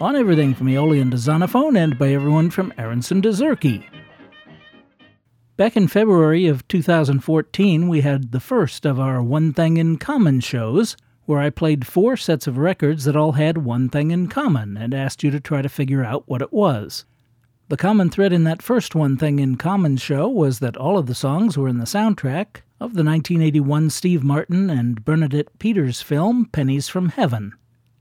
on everything from Aeolian to Zonophone and by everyone from Aaronson to Zurke. Back in February of 2014, we had the first of our One Thing in Common shows, where I played four sets of records that all had one thing in common and asked you to try to figure out what it was. The common thread in that first One Thing in Common show was that all of the songs were in the soundtrack of the 1981 Steve Martin and Bernadette Peters film Pennies from Heaven.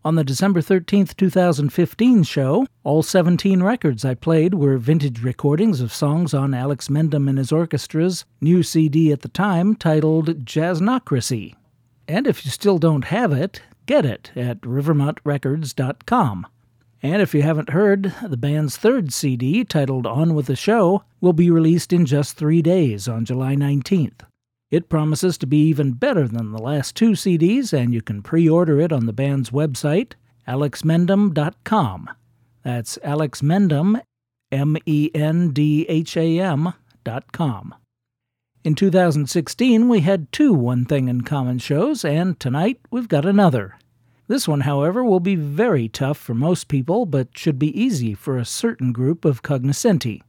On the December 13th, 2015 show, all 17 records I played were vintage recordings of songs on Alex Mendham and his orchestra's new CD at the time titled Jazznocracy. And if you still don't have it, get it at rivermontrecords.com. And if you haven't heard, the band's third CD, titled On With the Show, will be released in just three days on July 19th. It promises to be even better than the last two CDs, and you can pre order it on the band's website, alexmendham.com. That's Alex Mendham, M E N D H A M, dot com. In 2016, we had two One Thing in Common shows, and tonight we've got another. This one, however, will be very tough for most people, but should be easy for a certain group of cognoscenti.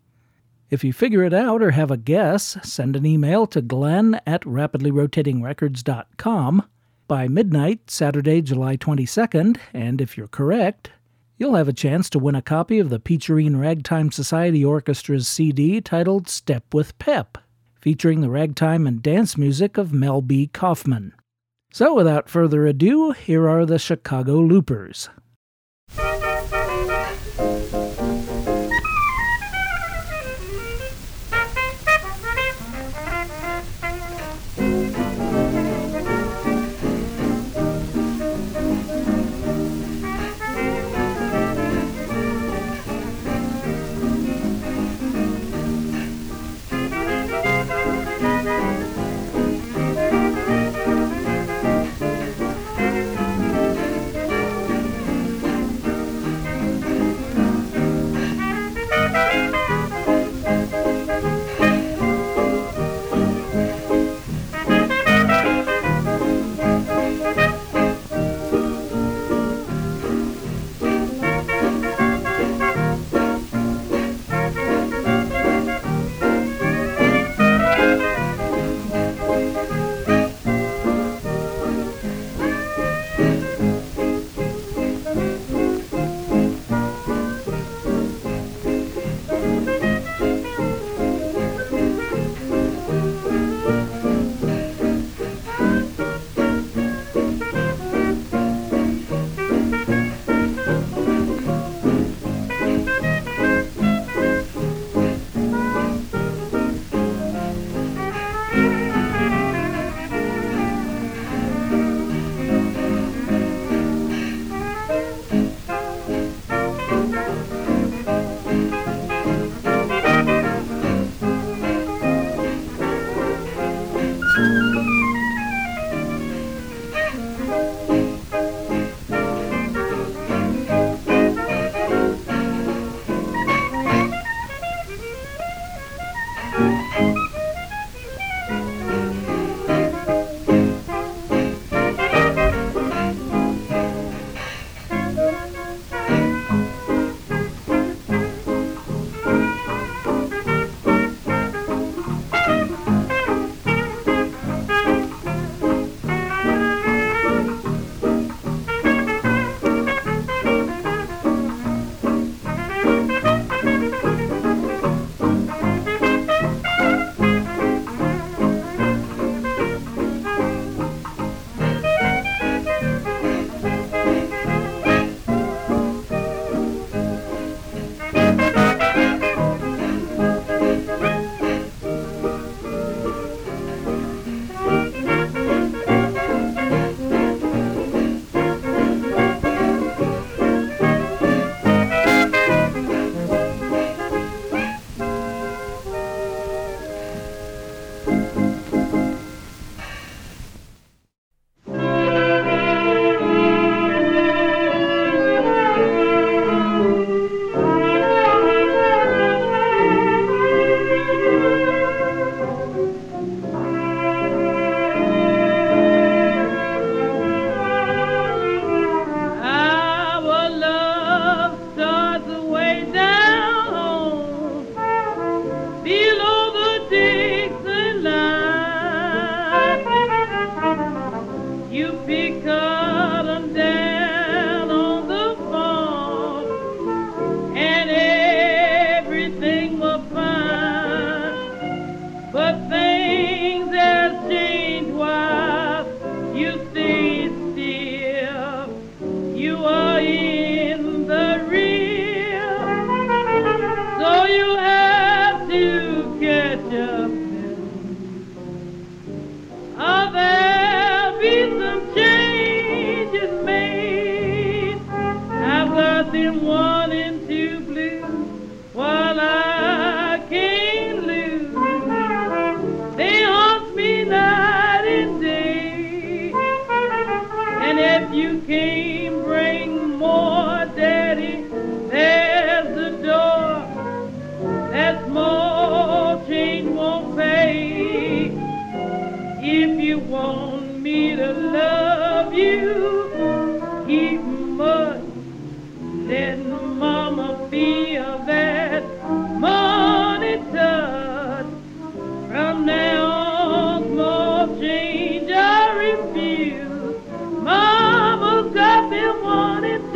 If you figure it out or have a guess, send an email to glenn at rapidlyrotatingrecords.com by midnight, Saturday, July 22nd, and if you're correct, you'll have a chance to win a copy of the Peacherine Ragtime Society Orchestra's CD titled Step with Pep, featuring the ragtime and dance music of Mel B. Kaufman. So, without further ado, here are the Chicago Loopers.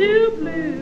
blue, blue.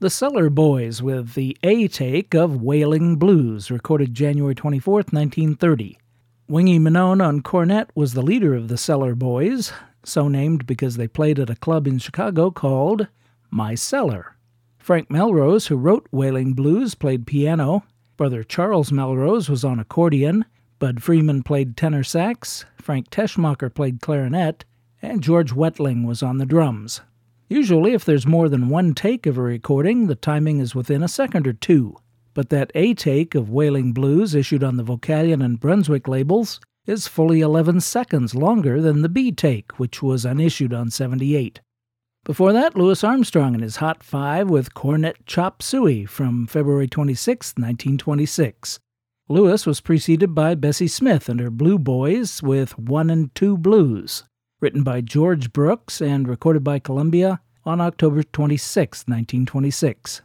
The Cellar Boys with the A take of Wailing Blues, recorded January 24, 1930. Wingy Manone on cornet was the leader of the Cellar Boys, so named because they played at a club in Chicago called My Cellar. Frank Melrose, who wrote Wailing Blues, played piano. Brother Charles Melrose was on accordion. Bud Freeman played tenor sax. Frank Teschemacher played clarinet. And George Wettling was on the drums. Usually, if there's more than one take of a recording, the timing is within a second or two. But that A take of Wailing Blues, issued on the Vocalion and Brunswick labels, is fully 11 seconds longer than the B take, which was unissued on 78. Before that, Louis Armstrong and his Hot Five with Cornet Chop Suey from February 26, 1926. Louis was preceded by Bessie Smith and her Blue Boys with One and Two Blues written by George Brooks and recorded by Columbia on October 26, 1926.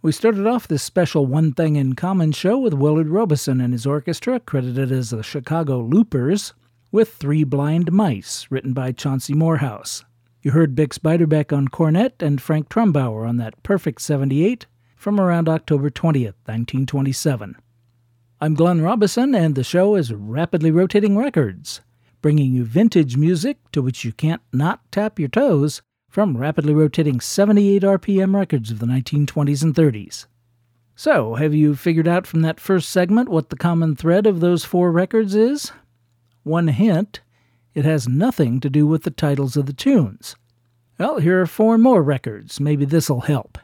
We started off this special One Thing in Common show with Willard Robison and his orchestra, credited as the Chicago Loopers, with Three Blind Mice, written by Chauncey Morehouse. You heard Bix Beiderbecke on cornet and Frank Trumbauer on that perfect 78 from around October 20th, 1927. I'm Glenn Robison, and the show is Rapidly Rotating Records bringing you vintage music to which you can't not tap your toes from rapidly rotating 78 RPM records of the 1920s and 30s. So, have you figured out from that first segment what the common thread of those four records is? One hint it has nothing to do with the titles of the tunes. Well, here are four more records. Maybe this'll help.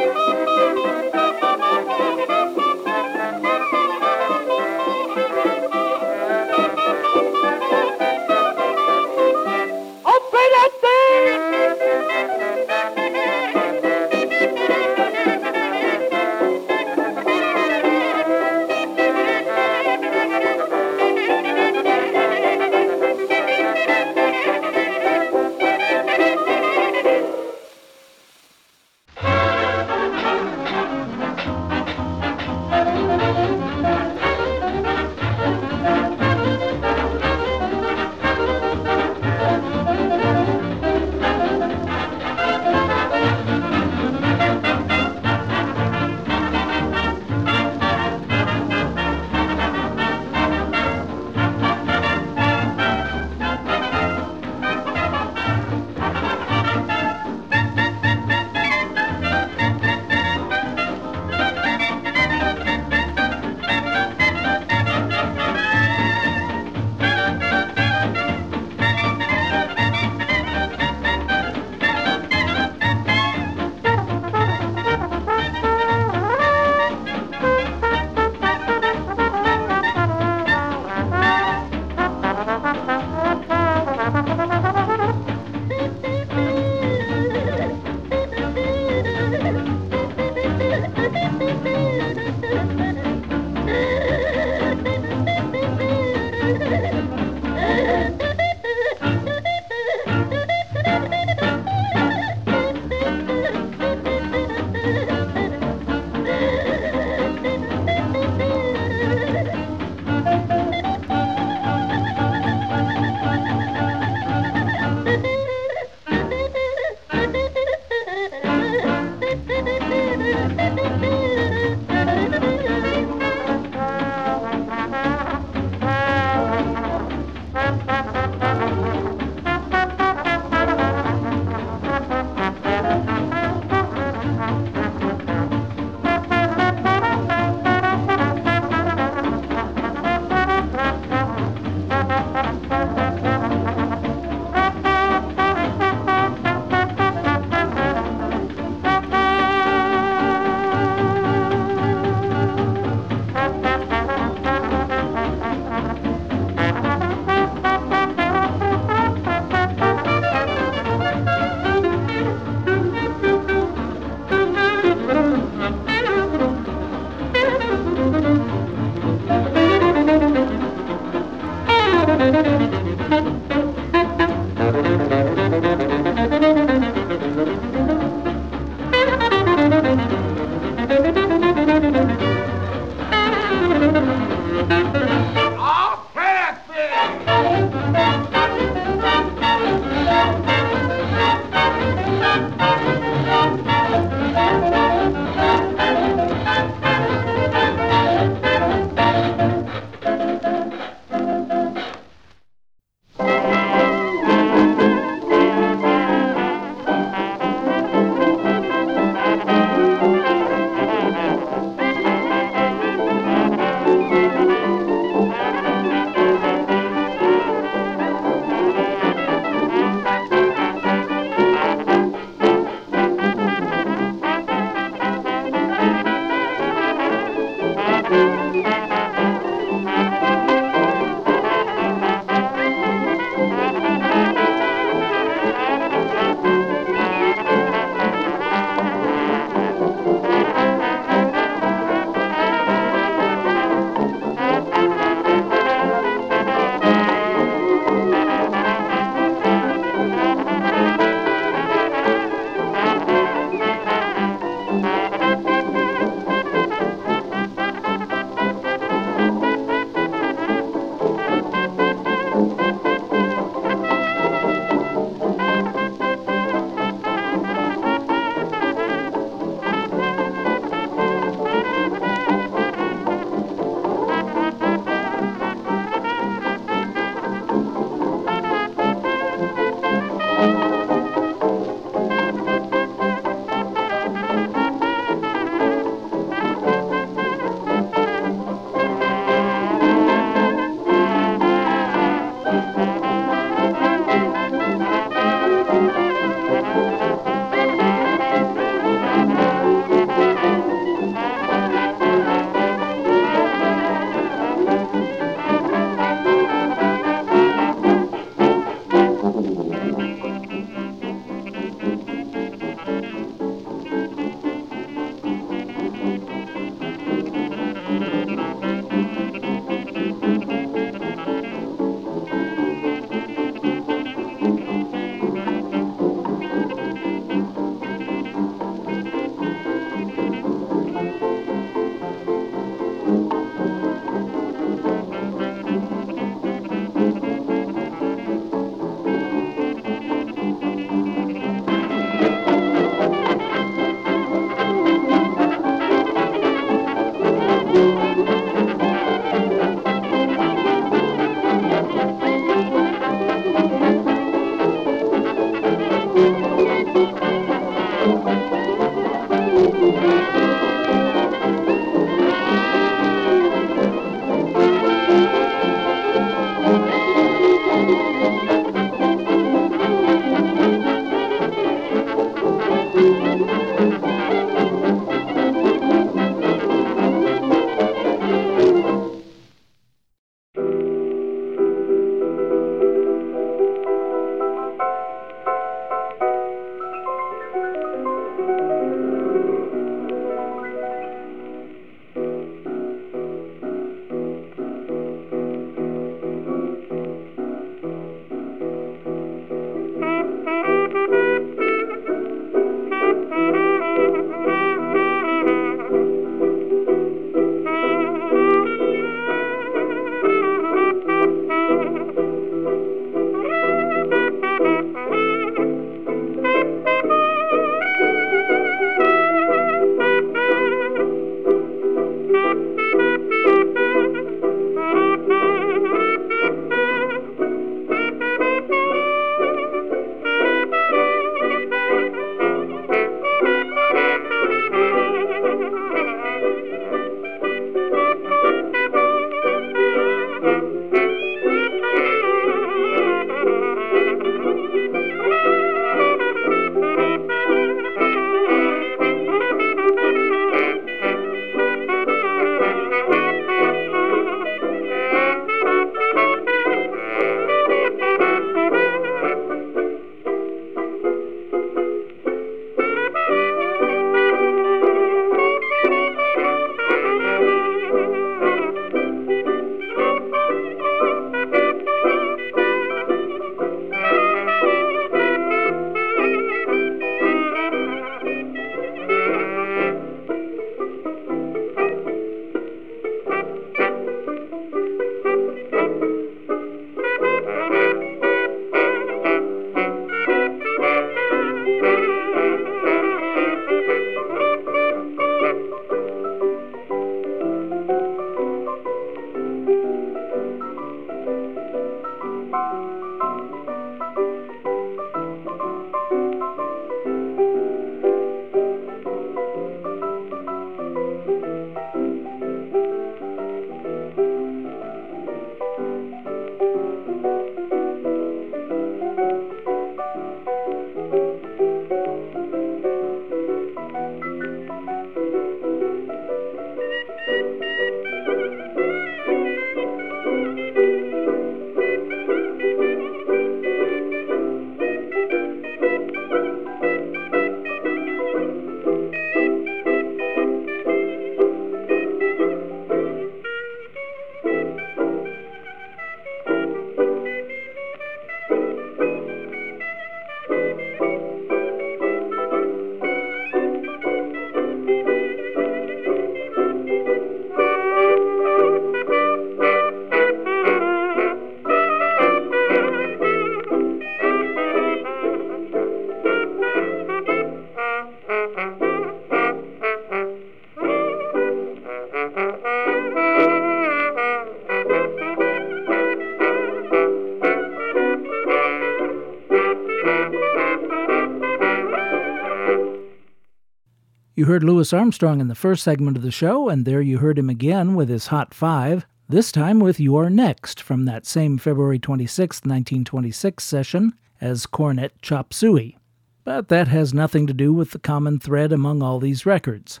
You heard Louis Armstrong in the first segment of the show, and there you heard him again with his Hot Five, this time with You're Next from that same February 26, 1926 session as Cornet Chop Suey. But that has nothing to do with the common thread among all these records.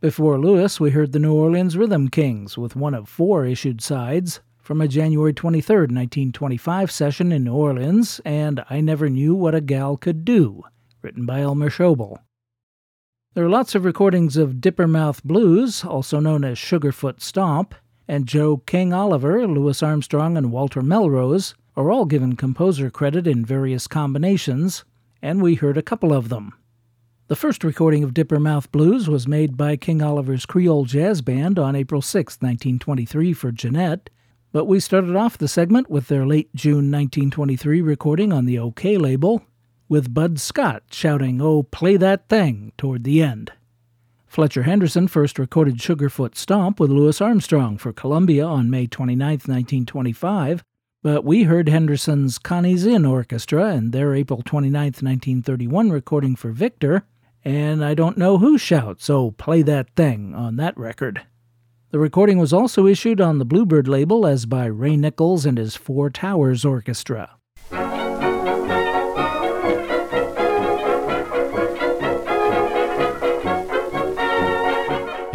Before Louis, we heard the New Orleans Rhythm Kings with one of four issued sides from a January 23, 1925 session in New Orleans, and I Never Knew What a Gal Could Do, written by Elmer Schobel. There are lots of recordings of Dippermouth Blues, also known as Sugarfoot Stomp, and Joe King Oliver, Louis Armstrong, and Walter Melrose are all given composer credit in various combinations, and we heard a couple of them. The first recording of Dippermouth Blues was made by King Oliver's Creole Jazz Band on April 6, 1923, for Gennett, but we started off the segment with their late June 1923 recording on the OKeh label, with Bud Scott shouting, Oh, play that thing, toward the end. Fletcher Henderson first recorded Sugarfoot Stomp with Louis Armstrong for Columbia on May 29, 1925, but we heard Henderson's Connie's Inn Orchestra and their April 29, 1931 recording for Victor, and I don't know who shouts, Oh, play that thing, on that record. The recording was also issued on the Bluebird label as by Ray Nichols and his Four Towers Orchestra.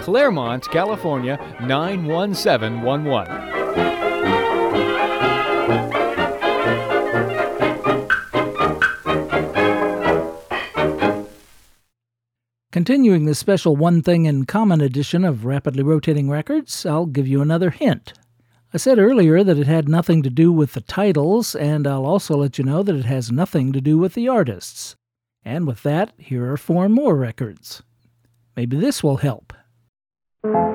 Claremont, California 91711. Continuing the special One Thing in Common edition of Rapidly Rotating Records, I'll give you another hint. I said earlier that it had nothing to do with the titles, and I'll also let you know that it has nothing to do with the artists. And with that, here are four more records. Maybe this will help. That's it,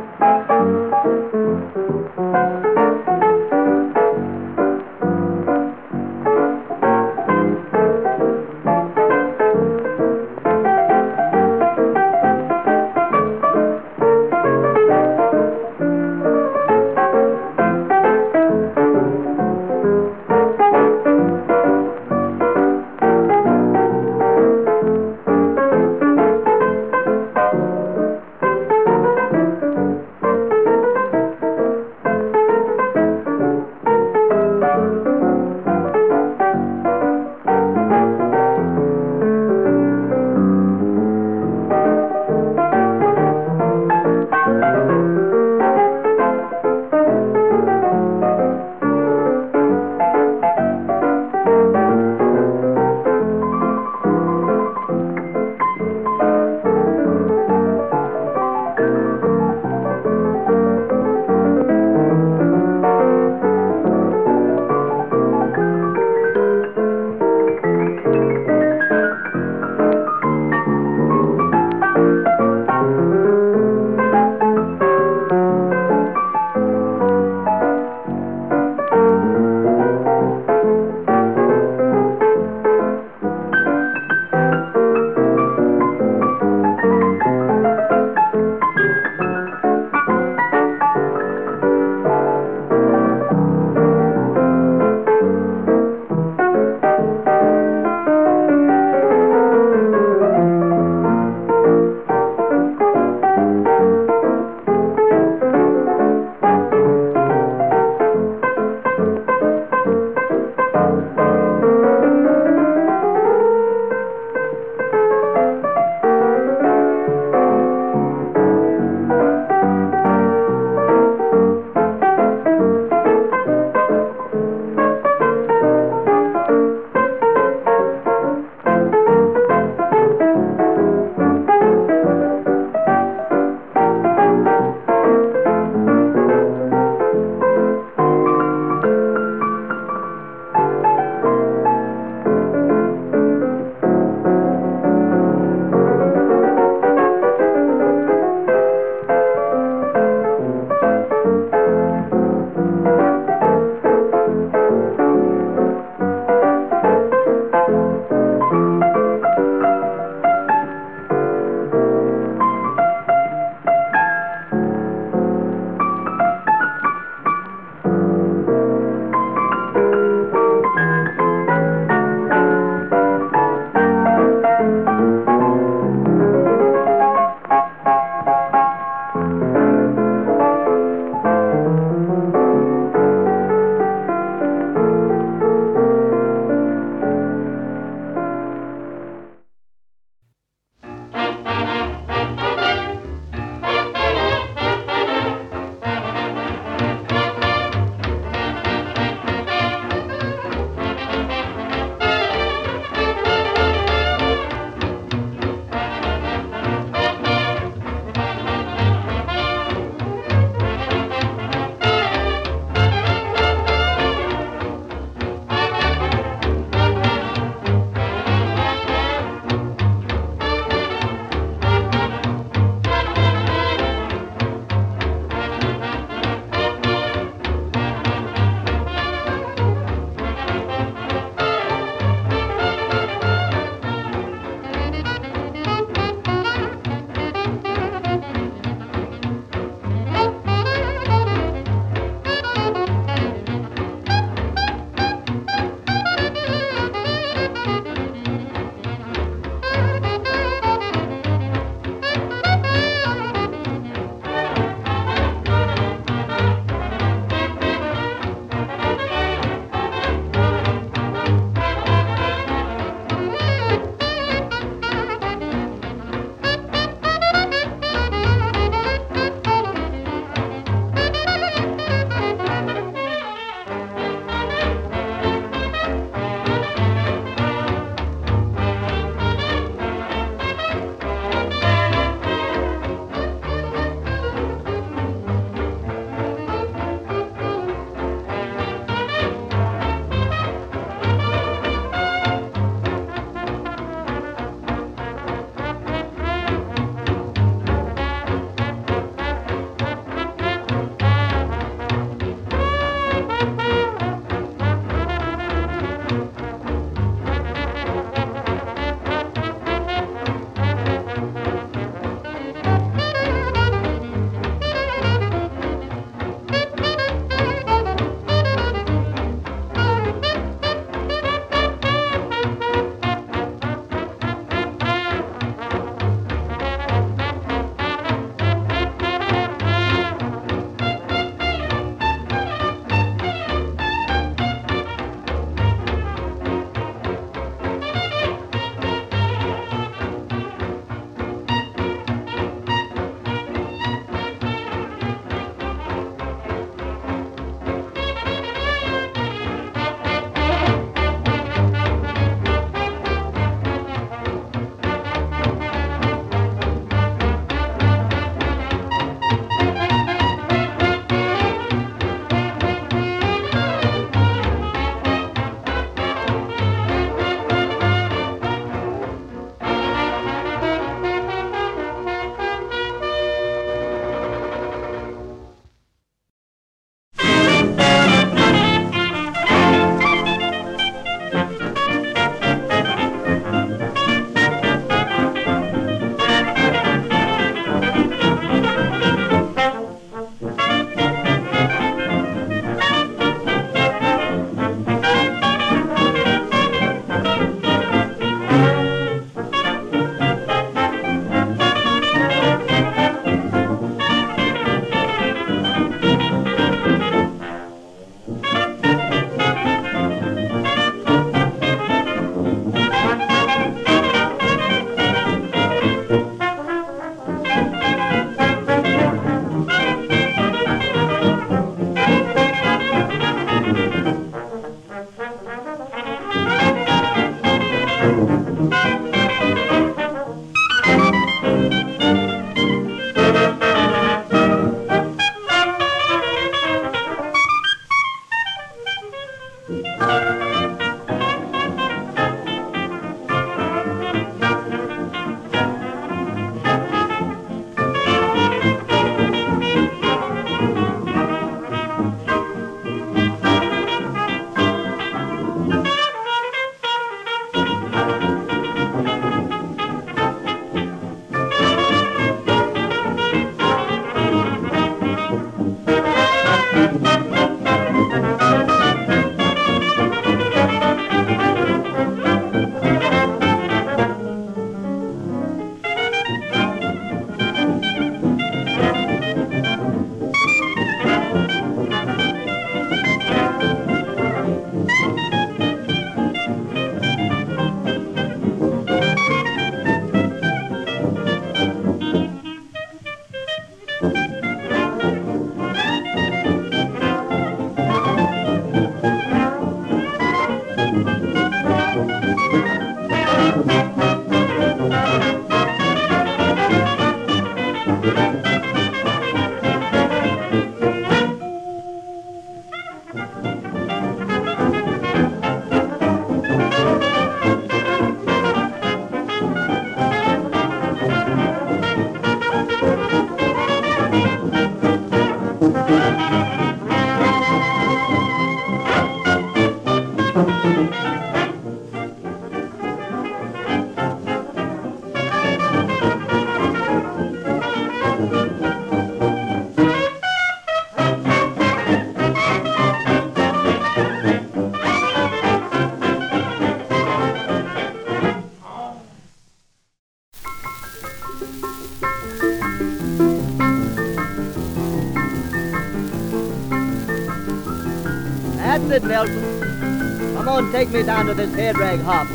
Take me down to this head rag hop.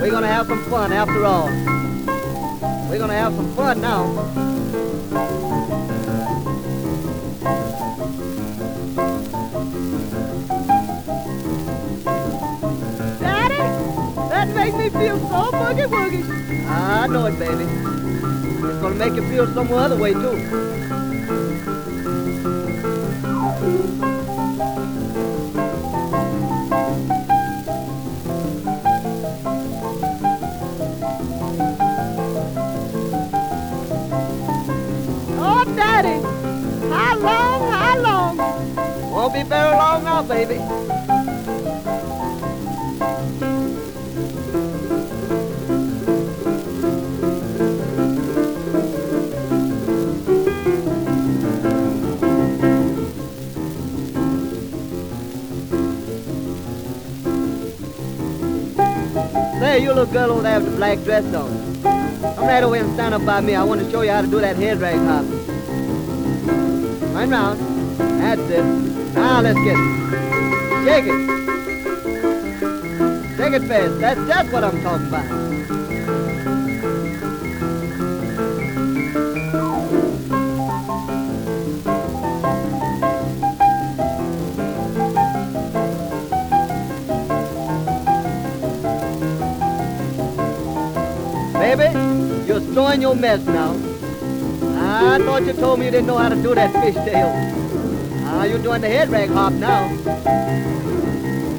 We're gonna have some fun after all. We're gonna have some fun now. Daddy, that makes me feel so boogie woogie. I know it, baby. It's gonna make you feel some other way, too. Baby. Say, you little girl over there with the black dress on. Come right over and stand up by me. I want to show you how to do that head rag hop. Right round. That's it. Now let's get it. Shake it. Shake it fast. That's just what I'm talking about. Baby, you're stowing your mess now. I thought you told me you didn't know how to do that fishtail. Now you're doing the head rag hop now.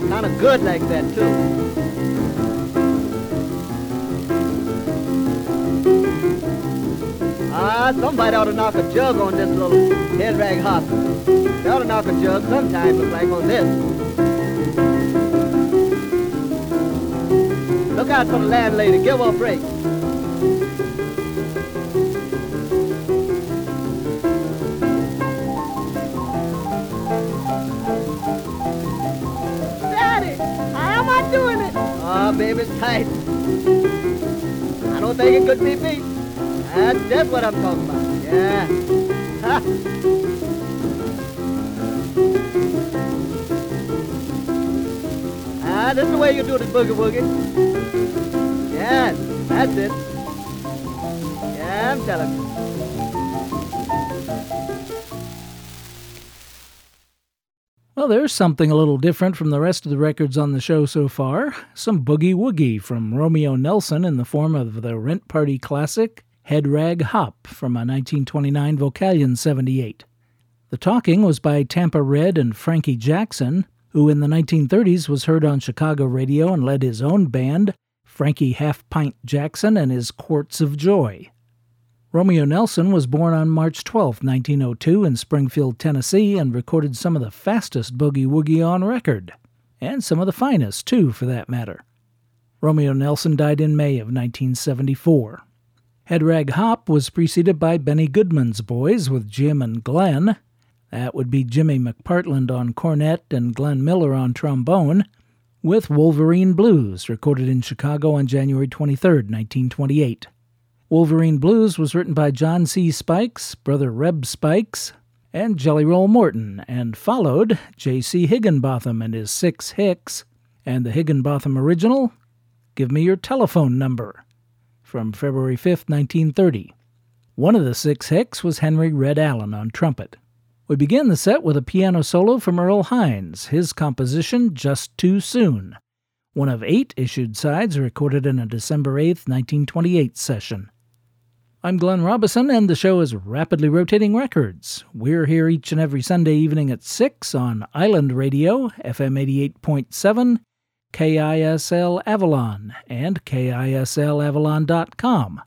Kind of good like that, too. Ah, somebody ought to knock a jug on this little head rag hop. They ought to knock a jug sometime, look like on this. Look out for the landlady. Give her a break. Baby's tight. I don't think it could be beat. That's just what I'm talking about. Yeah. Ha. Ah, this is the way you do the boogie woogie. Yeah, that's it. Yeah, I'm telling you. Well, there's something a little different from the rest of the records on the show so far. Some boogie woogie from Romeo Nelson in the form of the Rent Party classic Head Rag Hop from a 1929 Vocalion 78. The talking was by Tampa Red and Frankie Jaxon, who in the 1930s was heard on Chicago radio and led his own band, Frankie Half Pint Jaxon and his Quarts of Joy. Romeo Nelson was born on March 12, 1902, in Springfield, Tennessee, and recorded some of the fastest boogie woogie on record, and some of the finest, too, for that matter. Romeo Nelson died in May of 1974. Head Rag Hop was preceded by Benny Goodman's Boys with Jim and Glenn. That would be Jimmy McPartland on cornet and Glenn Miller on trombone, with Wolverine Blues, recorded in Chicago on January 23, 1928. Wolverine Blues was written by John C. Spikes, brother Reb Spikes, and Jelly Roll Morton, and followed J.C. Higginbotham and his Six Hicks, and the Higginbotham original, Give Me Your Telephone Number, from February 5, 1930. One of the Six Hicks was Henry Red Allen on trumpet. We begin the set with a piano solo from Earl Hines, his composition Just Too Soon, one of eight issued sides recorded in a December 8, 1928 session. I'm Glenn Robison, and the show is Rapidly Rotating Records. We're here each and every Sunday evening at 6 on Island Radio, FM 88.7, KISL Avalon, and KISLAvalon.com.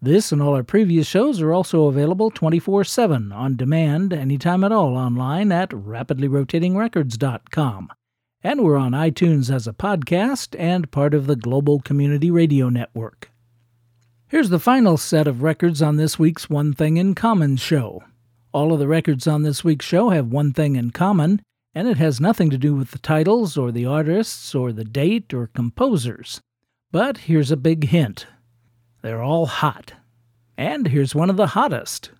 This and all our previous shows are also available 24 7 on demand anytime at all online at rapidlyrotatingrecords.com. And we're on iTunes as a podcast and part of the Global Community Radio Network. Here's the final set of records on this week's One Thing in Common show. All of the records on this week's show have one thing in common, and it has nothing to do with the titles or the artists or the date or composers. But here's a big hint they're all hot. And here's one of the hottest.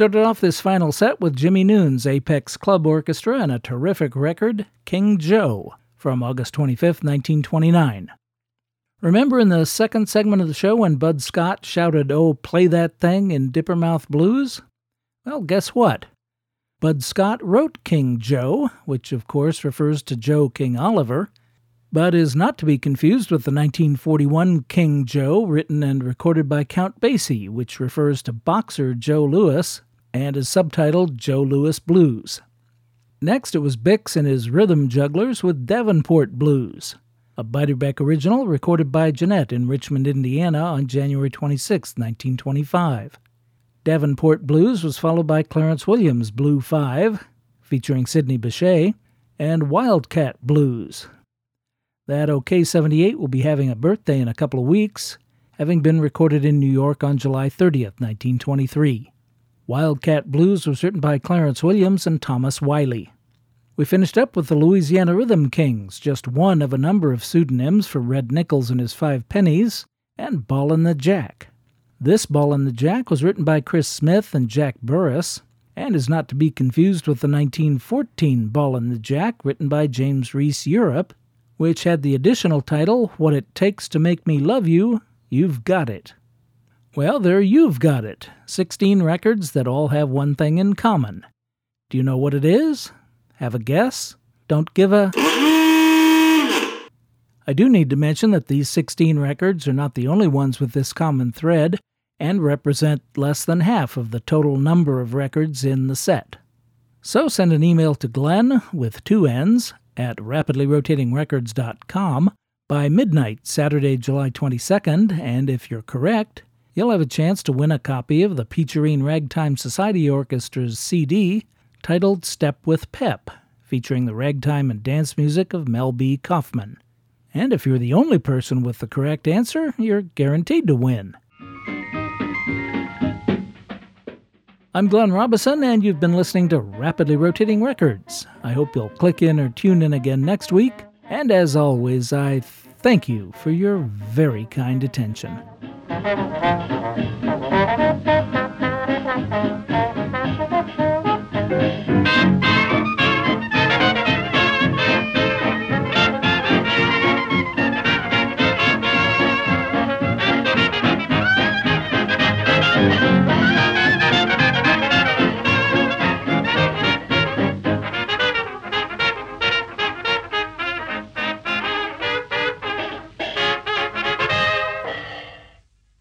Started off this final set with Jimmie Noone's Apex Club Orchestra and a terrific record, King Joe, from August 25, 1929. Remember in the second segment of the show when Bud Scott shouted, Oh, play that thing in Dippermouth Blues? Well, guess what? Bud Scott wrote King Joe, which of course refers to Joe King Oliver, but is not to be confused with the 1941 King Joe, written and recorded by Count Basie, which refers to boxer Joe Louis and is subtitled Joe Louis Blues. Next, it was Bix and his Rhythm Jugglers with Davenport Blues, a Beiderbecke original recorded by Gennett in Richmond, Indiana on January 26, 1925. Davenport Blues was followed by Clarence Williams' Blue Five, featuring Sidney Bechet, and Wildcat Blues, that OKeh 78 will be having a birthday in a couple of weeks, having been recorded in New York on July 30th, 1923. Wildcat Blues was written by Clarence Williams and Thomas Waller. We finished up with the Louisiana Rhythm Kings, just one of a number of pseudonyms for Red Nichols and his Five Pennies, and Ballin' the Jack. This Ballin' the Jack was written by Chris Smith and Jack Burris, and is not to be confused with the 1914 Ballin' the Jack written by James Reese Europe which had the additional title, What It Takes to Make Me Love You, You've Got It. Well, there you've got it 16 records that all have one thing in common. Do you know what it is? Have a guess? Don't give a. I do need to mention that these 16 records are not the only ones with this common thread and represent less than half of the total number of records in the set. So send an email to Glenn with two N's at rapidlyrotatingrecords.com by midnight Saturday, July 22nd, and if you're correct, you'll have a chance to win a copy of the Peacherine Ragtime Society Orchestra's CD titled Step with Pep, featuring the ragtime and dance music of Mel B. Kaufman. And if you're the only person with the correct answer, you're guaranteed to win. I'm Glenn Robison, and you've been listening to Rapidly Rotating Records. I hope you'll click in or tune in again next week. And as always, I thank you for your very kind attention. Thank you.